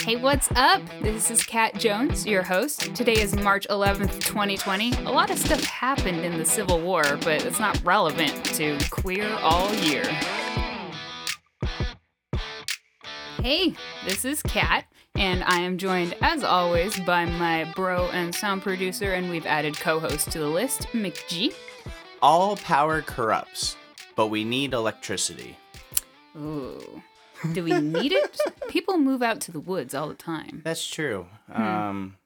Hey, what's up? This is Cat Jones, your host. Today is March 11th, 2020. A lot of stuff happened in the Civil War, but it's not relevant to Queer All Year. Hey, this is Cat, and I am joined, as always, by my bro and sound producer, and we've added co host to the list, McG. All power corrupts, but we need electricity. Ooh. Do we need it? People move out to the woods all the time. That's true. Hmm. Um,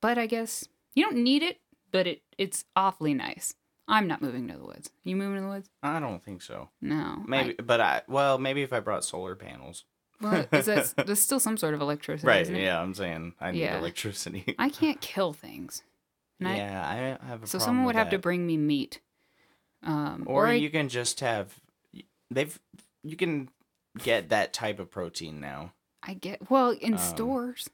But I guess you don't need it, but it it's awfully nice. I'm not moving to the woods. You moving to the woods? I don't think so. No. Maybe, but I well, maybe if I brought solar panels. Well, is that, there's still some sort of electricity. Right. Yeah, I'm saying I need Yeah. electricity. I can't kill things. And yeah, I have a so someone would have to bring me meat. Um, or, I- you can just have they've you can get that type of protein now. I get well in Um, stores,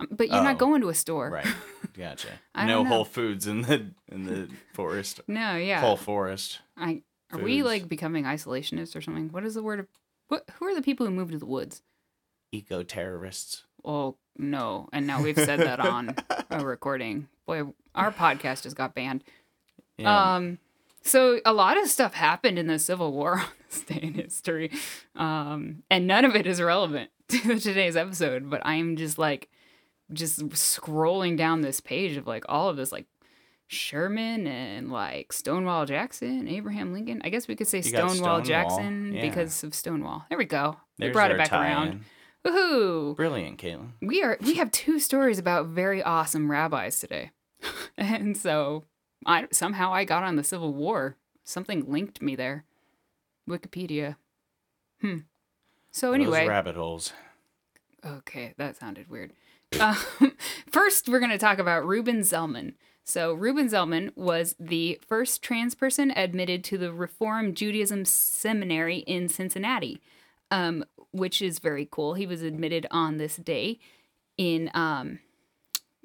Um, but you're not oh, going to a store. Right. Gotcha. No. Whole Foods in the in the forest. No, yeah. Whole forest. I are we like becoming isolationists or something? What is the word of what? Who are the people who moved to the woods? Eco terrorists. Oh no! And now we've said that on a recording. Boy, our podcast just got banned. Yeah. Um, so a lot of stuff happened in the Civil War on this day in history, um, and none of it is relevant to today's episode. But I'm just like, just scrolling down this page of like all of this, like Sherman and like Stonewall Jackson, Abraham Lincoln. I guess we could say Stonewall, Stonewall, Jackson yeah. because of Stonewall. There we go. we brought it back around. tie-in. Woohoo! Brilliant, Caitlin. we are we have two stories about very awesome rabbis today and so i somehow i got on the civil war. Something linked me there. Wikipedia. Hmm. So anyway, Those rabbit holes. okay that sounded weird. Um, first we're going to talk about reuben zellman. So reuben zellman was the first trans person admitted to the reform judaism seminary in cincinnati um, which is very cool. He was admitted on this day in um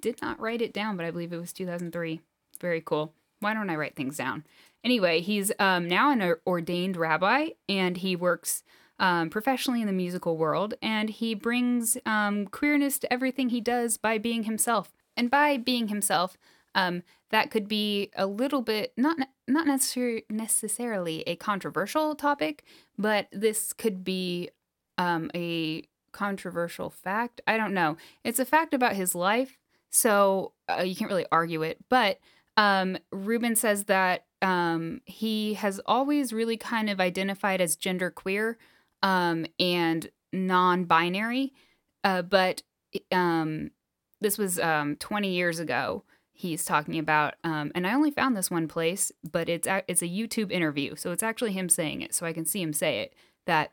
did not write it down but i believe it was 2003 very cool why don't i write things down anyway he's um now an ordained rabbi and he works um, professionally in the musical world and he brings um, queerness to everything he does by being himself and by being himself um, that could be a little bit not not necessar- necessarily a controversial topic but this could be um, a controversial fact. I don't know. It's a fact about his life, so uh, you can't really argue it. But um, Ruben says that um, he has always really kind of identified as genderqueer um, and non-binary, uh, but um, this was um, 20 years ago. He's talking about, um, and I only found this one place, but it's a, it's a YouTube interview, so it's actually him saying it, so I can see him say it. That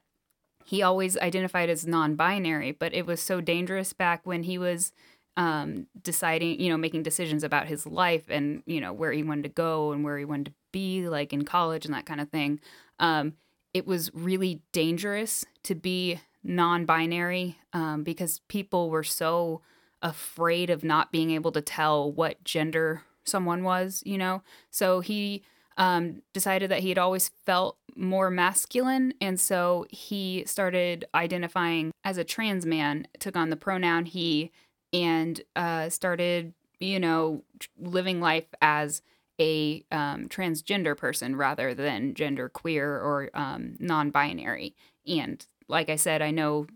he always identified as non-binary but it was so dangerous back when he was um, deciding you know making decisions about his life and you know where he wanted to go and where he wanted to be like in college and that kind of thing um, it was really dangerous to be non-binary um, because people were so afraid of not being able to tell what gender someone was you know so he um, decided that he had always felt more masculine. And so he started identifying as a trans man, took on the pronoun he, and uh, started, you know, living life as a um, transgender person rather than gender queer or um, non binary. And like I said, I know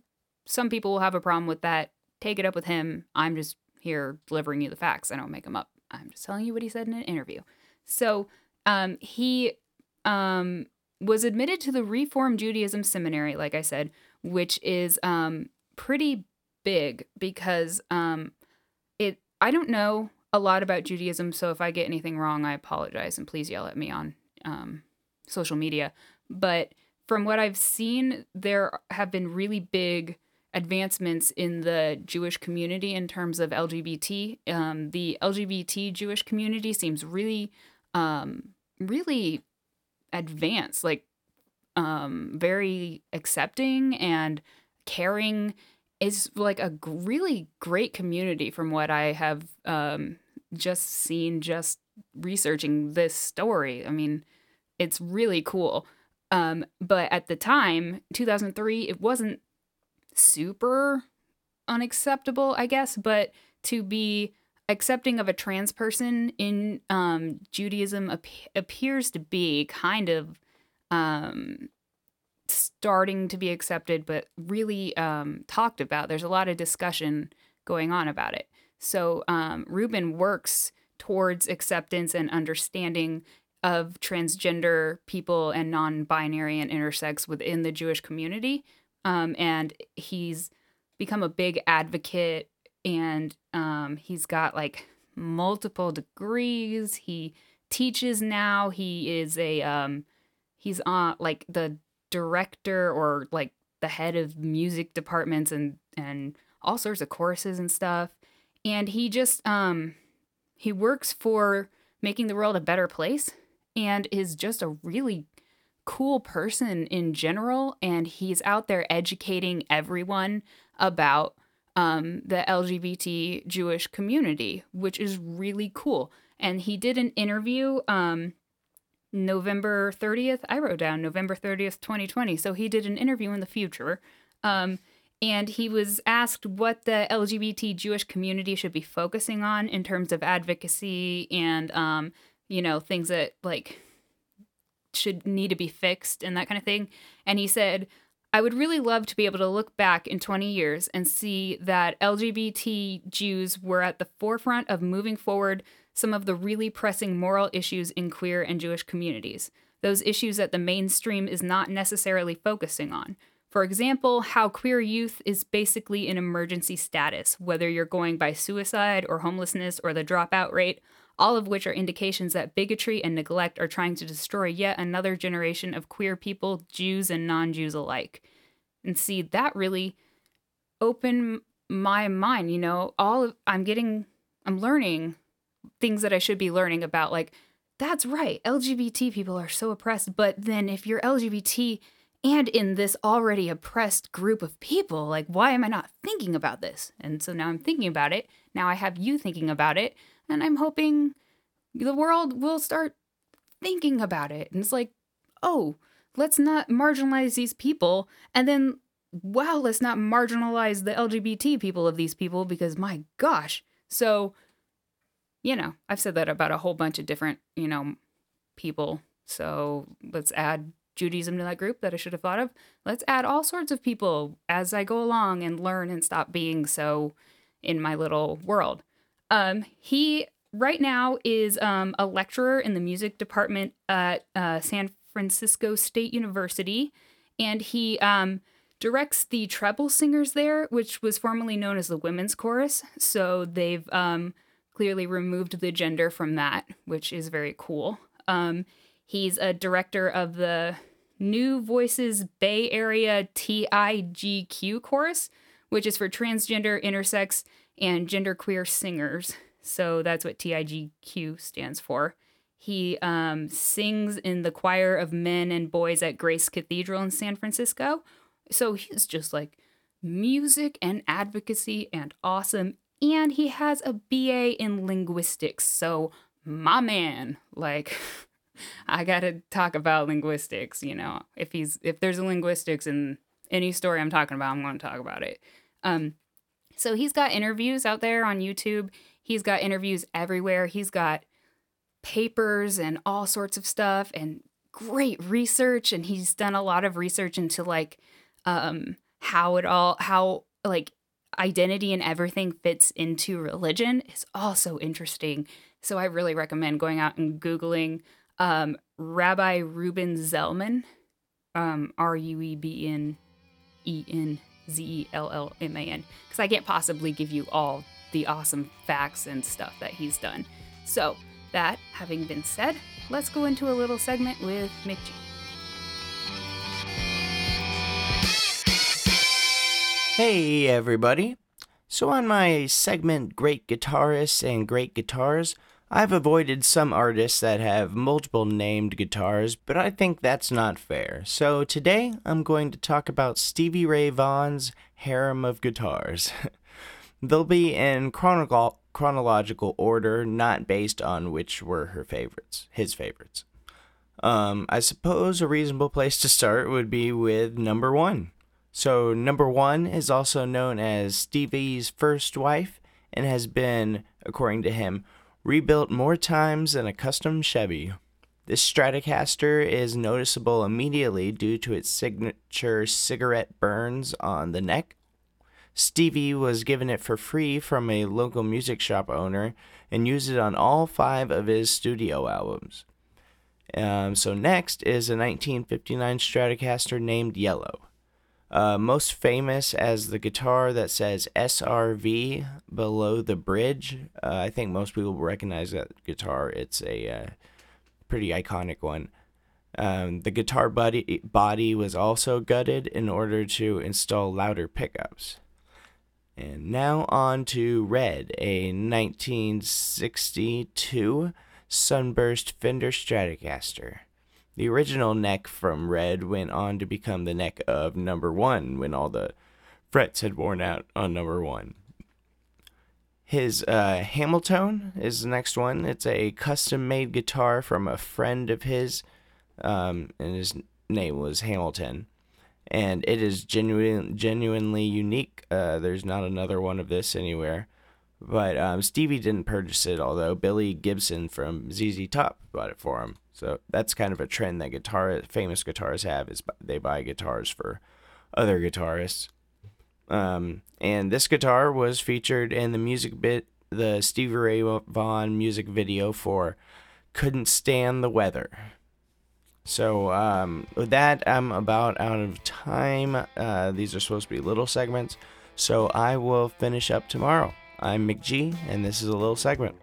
some people will have a problem with that. Take it up with him. I'm just here delivering you the facts. I don't make them up. I'm just telling you what he said in an interview. So, um, he um, was admitted to the Reform Judaism Seminary, like I said, which is um, pretty big because um, it. I don't know a lot about Judaism, so if I get anything wrong, I apologize and please yell at me on um, social media. But from what I've seen, there have been really big advancements in the Jewish community in terms of LGBT. Um, the LGBT Jewish community seems really um, really advanced, like um, very accepting and caring. Is like a really great community from what I have um, just seen, just researching this story. I mean, it's really cool. Um, but at the time, 2003, it wasn't super unacceptable, I guess, but to be accepting of a trans person in um, Judaism ap- appears to be kind of um, starting to be accepted, but really um, talked about. There's a lot of discussion going on about it. So um, Reuben works towards acceptance and understanding of transgender people and non-binary and intersex within the Jewish community, um, and he's become a big advocate. And um, he's got like multiple degrees. He teaches now. He is a um, he's on like the director or like the head of music departments and and all sorts of courses and stuff. And he just um he works for making the world a better place and is just a really cool person in general and he's out there educating everyone about um, the LGBT Jewish community, which is really cool. And he did an interview um, November 30th. I wrote down November 30th, 2020. So he did an interview in the future. Um, and he was asked what the LGBT Jewish community should be focusing on in terms of advocacy and, um, you know, things that like should need to be fixed and that kind of thing. And he said, I would really love to be able to look back in 20 years and see that LGBT Jews were at the forefront of moving forward some of the really pressing moral issues in queer and Jewish communities, those issues that the mainstream is not necessarily focusing on. For example, how queer youth is basically in emergency status, whether you're going by suicide or homelessness or the dropout rate, all of which are indications that bigotry and neglect are trying to destroy yet another generation of queer people, Jews and non Jews alike. And see, that really opened my mind. You know, all of, I'm getting, I'm learning things that I should be learning about. Like, that's right, LGBT people are so oppressed. But then if you're LGBT and in this already oppressed group of people, like, why am I not thinking about this? And so now I'm thinking about it. Now I have you thinking about it. And I'm hoping the world will start thinking about it. And it's like, oh, let's not marginalize these people. And then, wow, let's not marginalize the LGBT people of these people because my gosh. So, you know, I've said that about a whole bunch of different, you know, people. So let's add Judaism to that group that I should have thought of. Let's add all sorts of people as I go along and learn and stop being so in my little world. Um, he right now is um, a lecturer in the music department at uh, San Francisco State University, and he um, directs the treble singers there, which was formerly known as the women's chorus. So they've um, clearly removed the gender from that, which is very cool. Um, he's a director of the New Voices Bay Area TIGQ chorus, which is for transgender, intersex, and genderqueer singers. So that's what TIGQ stands for. He um, sings in the choir of men and boys at Grace Cathedral in San Francisco. So he's just like music and advocacy and awesome. And he has a BA in linguistics. So, my man, like, I gotta talk about linguistics, you know. If he's if there's a linguistics in any story I'm talking about, I'm gonna talk about it. Um, so he's got interviews out there on YouTube. He's got interviews everywhere. He's got papers and all sorts of stuff and great research. And he's done a lot of research into like um, how it all, how like identity and everything fits into religion is also interesting. So I really recommend going out and Googling um, Rabbi Reuben Zellman, um, R U E B N E N Z E L L M A N, because I can't possibly give you all the awesome facts and stuff that he's done. So, that having been said, let's go into a little segment with Mick G. Hey, everybody. So, on my segment Great Guitarists and Great Guitars, I've avoided some artists that have multiple named guitars, but I think that's not fair. So today I'm going to talk about Stevie Ray Vaughan's Harem of Guitars. They'll be in chrono- chronological order, not based on which were her favorites, his favorites. Um, I suppose a reasonable place to start would be with number one. So, number one is also known as Stevie's first wife and has been, according to him, rebuilt more times than a custom Chevy. This Stratocaster is noticeable immediately due to its signature cigarette burns on the neck. Stevie was given it for free from a local music shop owner and used it on all five of his studio albums. Um, so, next is a 1959 Stratocaster named Yellow. Uh, most famous as the guitar that says SRV below the bridge. Uh, I think most people recognize that guitar. It's a uh, pretty iconic one. Um, the guitar body, body was also gutted in order to install louder pickups. And now on to Red, a 1962 Sunburst Fender Stratocaster. The original neck from Red went on to become the neck of number one when all the frets had worn out on number one. His uh, Hamilton is the next one. It's a custom made guitar from a friend of his, um, and his name was Hamilton. And it is genuine, genuinely unique. Uh, there's not another one of this anywhere. But um, Stevie didn't purchase it, although Billy Gibbons from ZZ Top bought it for him. So that's kind of a trend that guitar famous guitarists have is they buy guitars for other guitarists. Um, and this guitar was featured in the music bit, the Stevie Ray Vaughan music video for "Couldn't Stand the Weather." So um, with that, I'm about out of time. Uh, these are supposed to be little segments, so I will finish up tomorrow. I'm McG, and this is a little segment.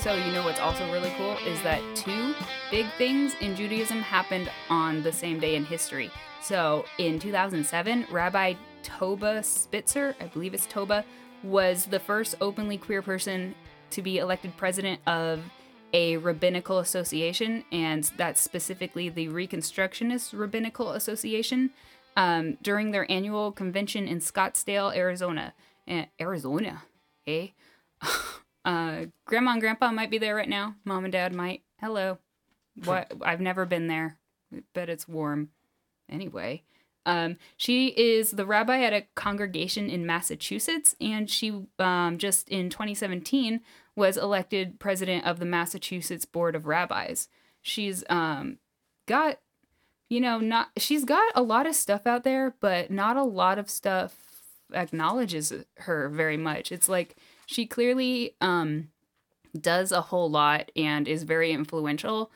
So, you know what's also really cool is that two big things in Judaism happened on the same day in history. So, in 2007, Rabbi Toba Spitzer, I believe it's Toba, was the first openly queer person to be elected president of a rabbinical association, and that's specifically the Reconstructionist Rabbinical Association, um, during their annual convention in Scottsdale, Arizona. Uh, Arizona, eh? uh, Grandma and Grandpa might be there right now. Mom and Dad might. Hello. What? I've never been there, but it's warm. Anyway, um, she is the rabbi at a congregation in Massachusetts, and she um, just in 2017 was elected president of the Massachusetts Board of Rabbis. She's um, got, you know, not she's got a lot of stuff out there, but not a lot of stuff acknowledges her very much. It's like she clearly um, does a whole lot and is very influential,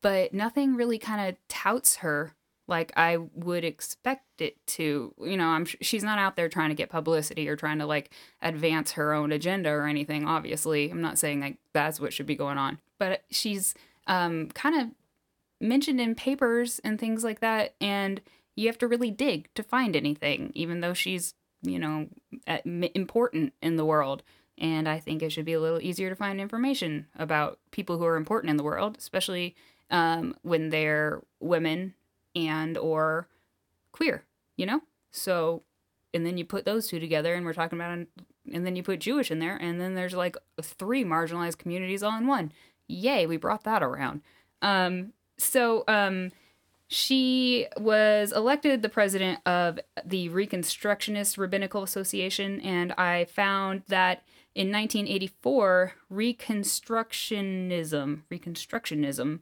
but nothing really kind of touts her like I would expect it to. You know, I'm she's not out there trying to get publicity or trying to like advance her own agenda or anything. Obviously, I'm not saying like that's what should be going on, but she's um kind of mentioned in papers and things like that, and you have to really dig to find anything, even though she's you know important in the world. And I think it should be a little easier to find information about people who are important in the world, especially um, when they're women and or queer, you know? So and then you put those two together and we're talking about and then you put Jewish in there and then there's like three marginalized communities all in one. Yay, we brought that around. Um so um she was elected the president of the Reconstructionist Rabbinical Association and I found that in 1984 reconstructionism reconstructionism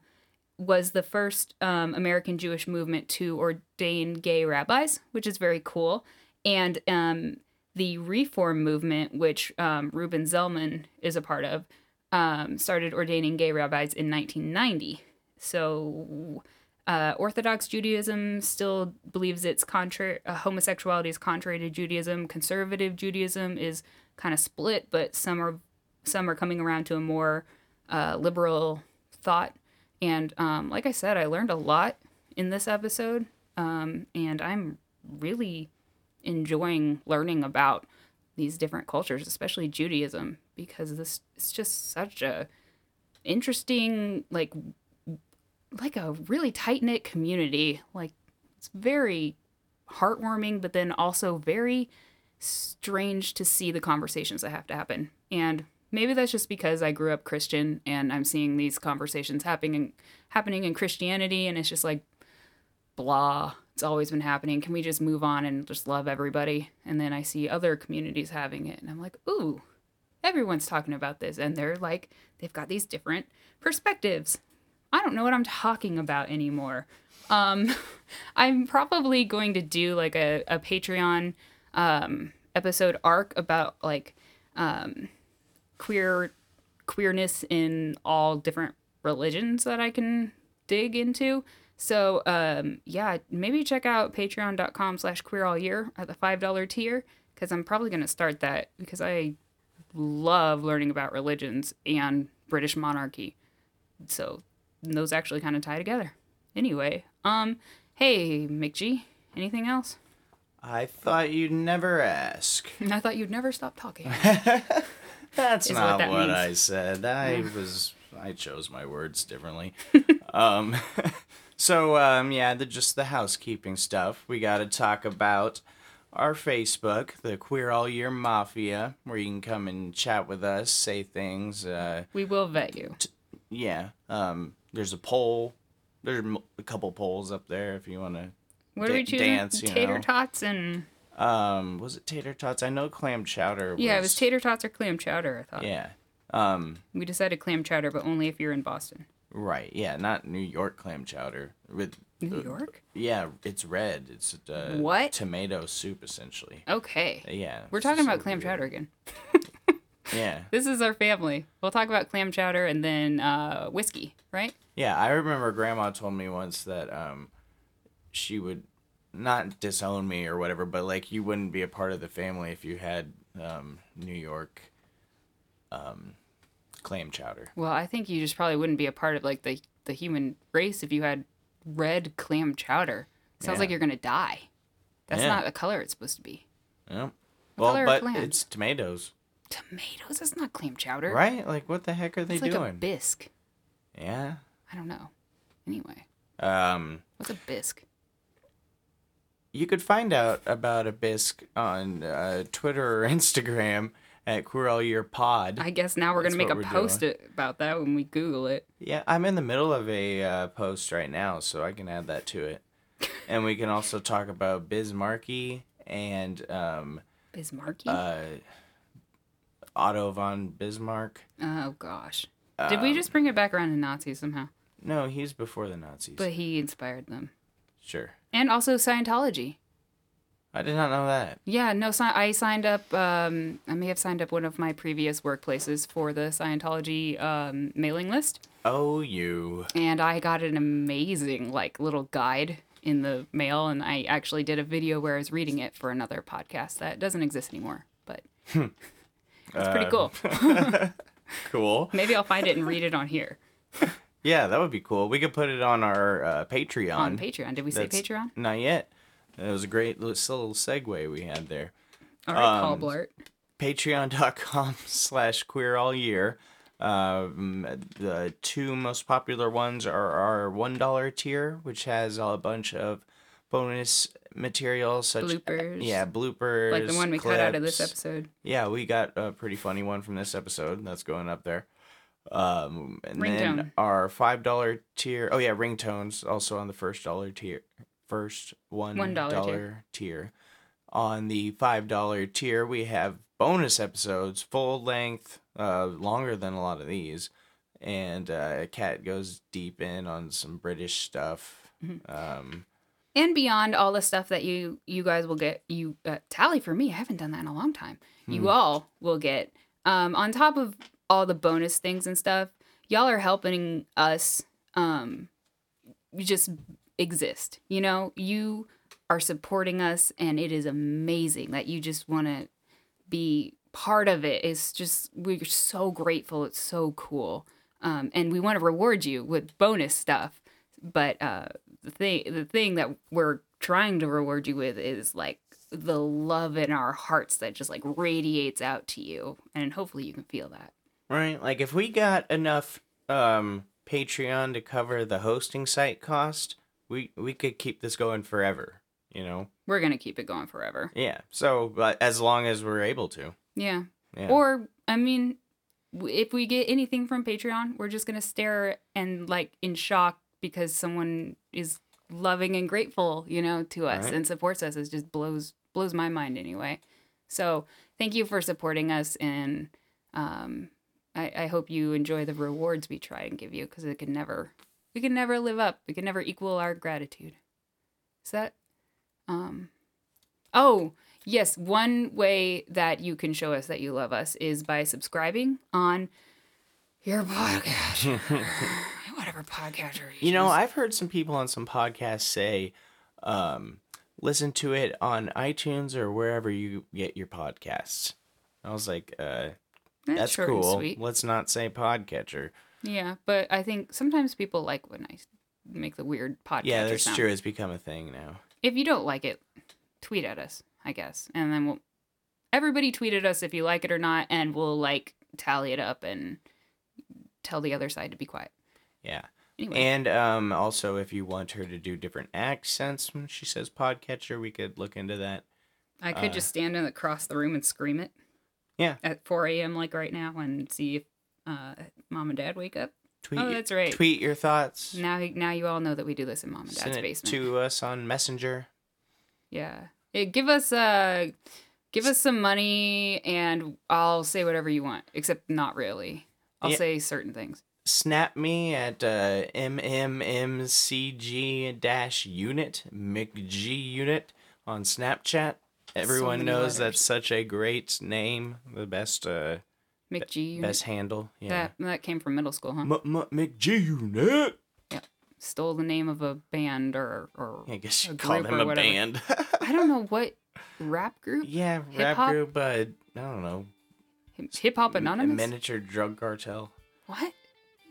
was the first um, American Jewish movement to ordain gay rabbis, which is very cool. And um, the Reform movement, which um, Reuben Zellman is a part of, um, started ordaining gay rabbis in 1990. So uh, Orthodox Judaism still believes it's contrary, uh, homosexuality is contrary to Judaism. Conservative Judaism is kind of split, but some are some are coming around to a more uh, liberal thought and um, like I said, I learned a lot in this episode, um, and I'm really enjoying learning about these different cultures, especially Judaism, because this is just such a interesting, like, like a really tight knit community. Like, it's very heartwarming, but then also very strange to see the conversations that have to happen. And maybe that's just because I grew up Christian and I'm seeing these conversations happening happening in Christianity and it's just like blah. It's always been happening. Can we just move on and just love everybody? And then I see other communities having it and I'm like, "Ooh, everyone's talking about this and they're like they've got these different perspectives. I don't know what I'm talking about anymore. Um, I'm probably going to do like a, a Patreon um, episode arc about like um, queer queerness in all different religions that I can dig into. So um, yeah, maybe check out patreon.com slash queer all year at the $5 tier because I'm probably going to start that because I love learning about religions and British monarchy. So those actually kind of tie together. Anyway, um, hey, McG, anything else? I thought you'd never ask. I thought you'd never stop talking. That's Is what not that what. I said. I was I chose my words differently. um, so um, yeah, the, just the housekeeping stuff. We got to talk about our Facebook, the Queer All Year Mafia, where you can come and chat with us, say things. Uh, we will vet you. yeah. Um, there's a poll. There's a couple polls up there if you want to. What are we da- choosing? dance, tater know. tots and Um, was it tater tots? I know clam chowder. yeah, it was tater tots or clam chowder. I thought Yeah. Um. we decided clam chowder, but only if you're in Boston. Right. Yeah. Not New York clam chowder. With New uh, York. Yeah, it's red. It's uh, What? tomato soup essentially. Okay, Yeah. we're talking so about clam weird. chowder again. Yeah. This is our family. We'll talk about clam chowder and then uh, whiskey, right? Yeah. I remember Grandma told me once that um, she would not disown me or whatever, but like you wouldn't be a part of the family if you had um, New York um, clam chowder. Well, I think you just probably wouldn't be a part of like the the human race if you had red clam chowder. Sounds Yeah. like you're gonna die. That's Yeah. not the color it's supposed to be. Yeah. What Well, but it's tomatoes, Tomatoes? That's not clam chowder. right? Like, what the heck are they It's like a bisque. yeah. I don't know. Anyway, Um. what's a bisque? You could find out about a bisque on uh, Twitter or Instagram at Queer All Year Pod. I guess now we're gonna make a post it about that when we Google it. yeah, I'm in the middle of a uh, post right now, so I can add that to it. and we can also talk about Bismarcky and um, Bismarcky? uh, Otto von Bismarck. oh gosh. Did we just bring it back around to Nazis somehow? No, he's before the Nazis. But he inspired them. sure. And also Scientology. I did not know that. Yeah, no, I signed up. Um, I may have signed up one of my previous workplaces for the Scientology um, mailing list, Oh, you. and I got an amazing like little guide in the mail, and I actually did a video where I was reading it for another podcast that doesn't exist anymore, but it's pretty cool. Cool. Maybe I'll find it and read it on here Yeah, that would be cool. We could put it on our uh, Patreon. on Patreon. Did we say That's- Patreon? Not yet. That was a great little, little segue we had there. All right, Paul um, Blart. Patreon.com slash queer all year. Um, the two most popular ones are our $1 tier, which has a bunch of bonus material such as Bloopers. yeah bloopers Like the one we cut out of this episode. yeah we got a pretty funny one from this episode that's going up there um and Ringtone. then our five dollar tier oh yeah ringtones also on the first dollar tier first one tier. tier on the five dollar tier we have bonus episodes full length uh longer than a lot of these and uh cat goes deep in on some british stuff Mm-hmm. um and beyond all the stuff that you you guys will get you uh, tally for me i haven't done that in a long time you all will get um on top of all the bonus things and stuff y'all are helping us um just exist you know? You are supporting us and it is amazing that you just want to be part of it. It's just we're so grateful. It's so cool. Um, and we want to reward you with bonus stuff but uh, the thing the thing that we're trying to reward you with is like the love in our hearts that just like radiates out to you and hopefully you can feel that Right. Like if we got enough um Patreon to cover the hosting site cost, we we could keep this going forever. You know. We're gonna keep it going forever. Yeah. So, but as long as we're able to. Yeah. Yeah. Or I mean, if we get anything from Patreon, we're just gonna stare and like in shock because someone is loving and grateful, you know, to us Right. and supports us. It just blows blows my mind anyway. So thank you for supporting us, and um, I, I hope you enjoy the rewards we try and give you because it can never we can never live up. We can never equal our gratitude. Is that um Oh, yes, one way that you can show us that you love us is by subscribing on your podcast. Whatever podcatcher you, You know. I've heard some people on some podcasts say, um, listen to it on iTunes or wherever you get your podcasts. I was like, uh, that's and cool. Let's not say podcatcher. Yeah, but I think sometimes people like when I make the weird podcast. Yeah, that's sound. true. It's become a thing now. If you don't like it, tweet at us, I guess, and then we'll everybody tweet at us if you like it or not, and we'll like tally it up and tell the other side to be quiet. Yeah. Anyway, And um, also, if you want her to do different accents when she says podcatcher, we could look into that. I could uh, just stand in across the room and scream it. Yeah. At 4 a.m. like right now and see if uh, mom and dad wake up. Tweet, Oh, that's right. Tweet your thoughts. Now, now you all know that we do this in mom and dad's Send it basement. to us on Messenger. Yeah. Eh, give us uh give us some money and I'll say whatever you want, except not really. I'll Yeah. say certain things. snap me at uh, MMMCG dash unit, McG unit on Snapchat. Everyone many knows letters. that's such a great name, the best uh, McG best handle. Yeah. That that came from middle school, huh? M- M- McG unit. Stole the name of a band or or I guess you call them a whatever. band. I don't know what rap group? yeah, rap Hip-hop? group, but I don't know. Hip Hop Anonymous? Miniature drug cartel. what?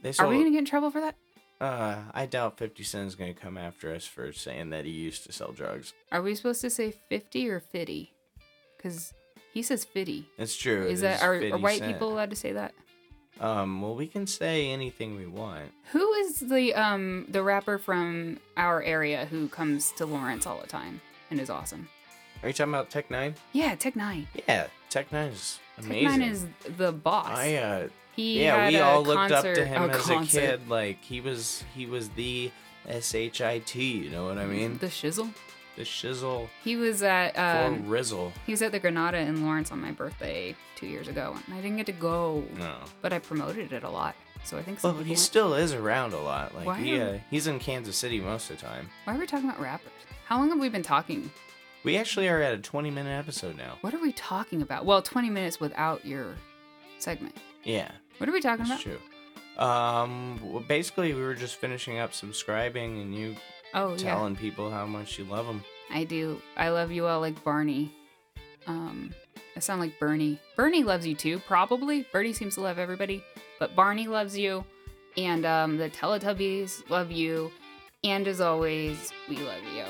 They Are we gonna get in trouble for that? Uh, I doubt 50 Cent is going to come after us for saying that he used to sell drugs. Are we supposed to say fifty or fifty? Because he says fifty. It's true. Is that are, are white Cent. people allowed to say that? Um, well, we can say anything we want. Who is the um the rapper from our area who comes to Lawrence all the time and is awesome? Are you talking about Tech Nine? Yeah, Tech Nine. Yeah, Tech Nine is amazing. Is the boss. I uh, he yeah, we all looked up to him a as concert. a kid. Like he was, he was the shit. You know what I mean? The Shizzle. The shizzle He was at for um, Rizzle. he was at the Granada in Lawrence on my birthday two years ago, and I didn't get to go, No. but I promoted it a lot. So I think Well, he still is around a lot. Like Why he, uh, he's in Kansas City most of the time. Why are we talking about rappers? How long have we been talking? We actually are at a 20 minute episode now. What are we talking about? Well, 20 minutes without your segment. Yeah, What are we talking that's about? true. Um, well, basically, we were just finishing up subscribing and you Oh, yeah. telling people how much you love them. I do. I love you all like Barney. Um, I sound like Bernie. Bernie loves you too, probably. Bernie seems to love everybody, but Barney loves you, and um, the Teletubbies love you, and as always, we love you.